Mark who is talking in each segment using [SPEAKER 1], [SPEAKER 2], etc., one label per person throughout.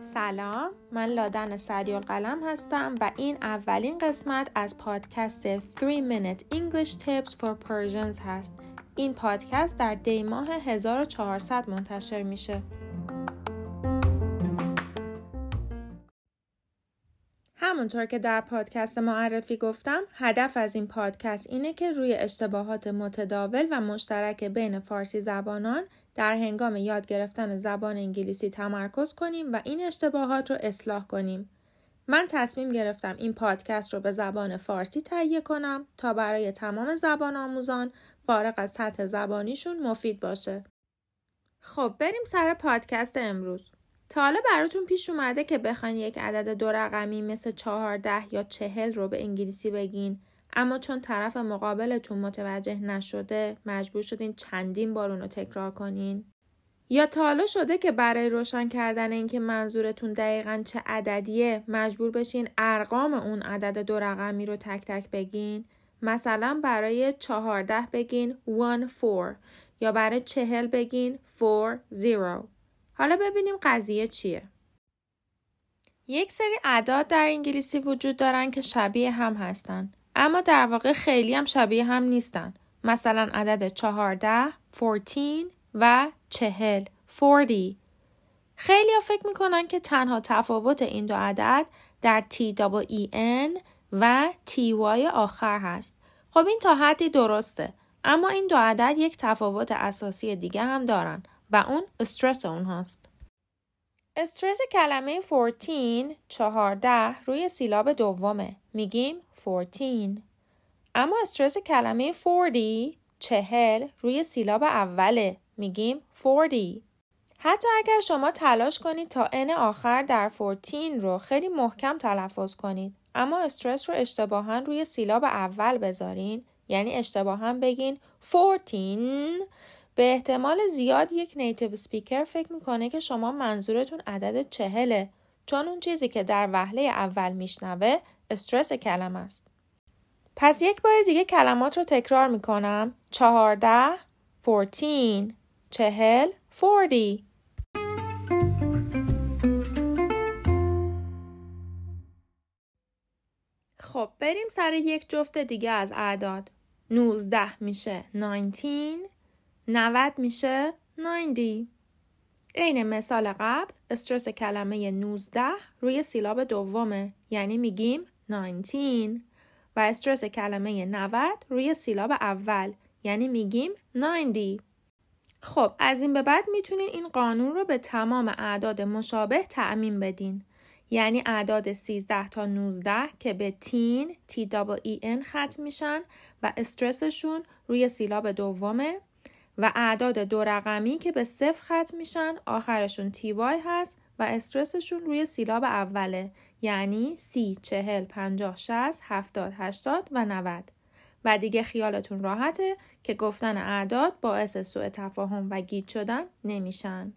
[SPEAKER 1] سلام من لادن سریال قلم هستم و این اولین قسمت از پادکست 3 Minute English Tips for Persians هست. این پادکست در دی ماه 1400 منتشر میشه. همونطور که در پادکست معرفی گفتم هدف از این پادکست اینه که روی اشتباهات متداول و مشترک بین فارسی زبانان در هنگام یاد گرفتن زبان انگلیسی تمرکز کنیم و این اشتباهات رو اصلاح کنیم. من تصمیم گرفتم این پادکست رو به زبان فارسی تهیه کنم تا برای تمام زبان آموزان فارغ از سطح زبانیشون مفید باشه. خب بریم سر پادکست امروز. تا حالا براتون پیش اومده که بخواین یک عدد دو رقمی مثل چهارده یا چهل رو به انگلیسی بگین. اما چون طرف مقابلتون متوجه نشده مجبور شدین چندین بار اونو تکرار کنین. یا تا حالا شده که برای روشن کردن اینکه منظورتون دقیقا چه عددیه مجبور بشین ارقام اون عدد دو رقمی رو تک تک بگین. مثلا برای چهارده بگین one four یا برای چهل بگین four zero. حالا ببینیم قضیه چیه یک سری اعداد در انگلیسی وجود دارن که شبیه هم هستن اما در واقع خیلی هم شبیه هم نیستن. مثلا عدد چهارده، 14 و چهل، 40. خیلی ها فکر می‌کنن که تنها تفاوت این دو عدد در T-E-N و T-Y آخر هست. خب این تا حدی درسته. اما این دو عدد یک تفاوت اساسی دیگه هم دارن و اون استرس اون هست. استرس کلمه 14 چهارده روی سیلاب دومه. میگیم 14 اما استرس کلمه 40 چهل روی سیلاب اوله میگیم 40 حتی اگر شما تلاش کنید تا ان آخر در 14 رو خیلی محکم تلفظ کنید اما استرس رو اشتباها روی سیلاب اول بذارین یعنی اشتباها بگین 14 به احتمال زیاد یک نیتیو سپیکر فکر می‌کنه که شما منظورتون عدد چهله چون اون چیزی که در وهله اول میشنوه استرس کلمه است. پس یک بار دیگه کلمات رو تکرار می‌کنم. چهارده، فورتین، چهل، فوردی. خب بریم سر یک جفت دیگه از اعداد. نوزده میشه 19 90 میشه 90 عین مثال قبل استرس کلمه 19 روی سیلاب دومه. یعنی میگیم 19 و استرس کلمه 90 روی سیلاب اول. یعنی میگیم 90 خب از این به بعد می‌تونین این قانون رو به تمام اعداد مشابه تعمین بدین. یعنی اعداد 13 تا 19 که به تین تی ای ان ختم میشن و استرسشون روی سیلاب دومه. و اعداد دو رقمی که به صفر ختم میشن آخرشون تی وای هست و استرسشون روی سیلاب اوله یعنی سی، چهل، پنجاه، شست، هفتاد، هشتاد و نود. و دیگه خیالتون راحته که گفتن اعداد باعث سوء تفاهم و گیج شدن نمیشن.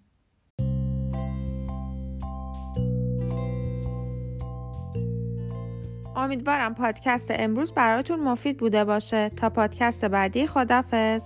[SPEAKER 1] امیدوارم پادکست امروز براتون مفید بوده باشه تا پادکست بعدی خدافز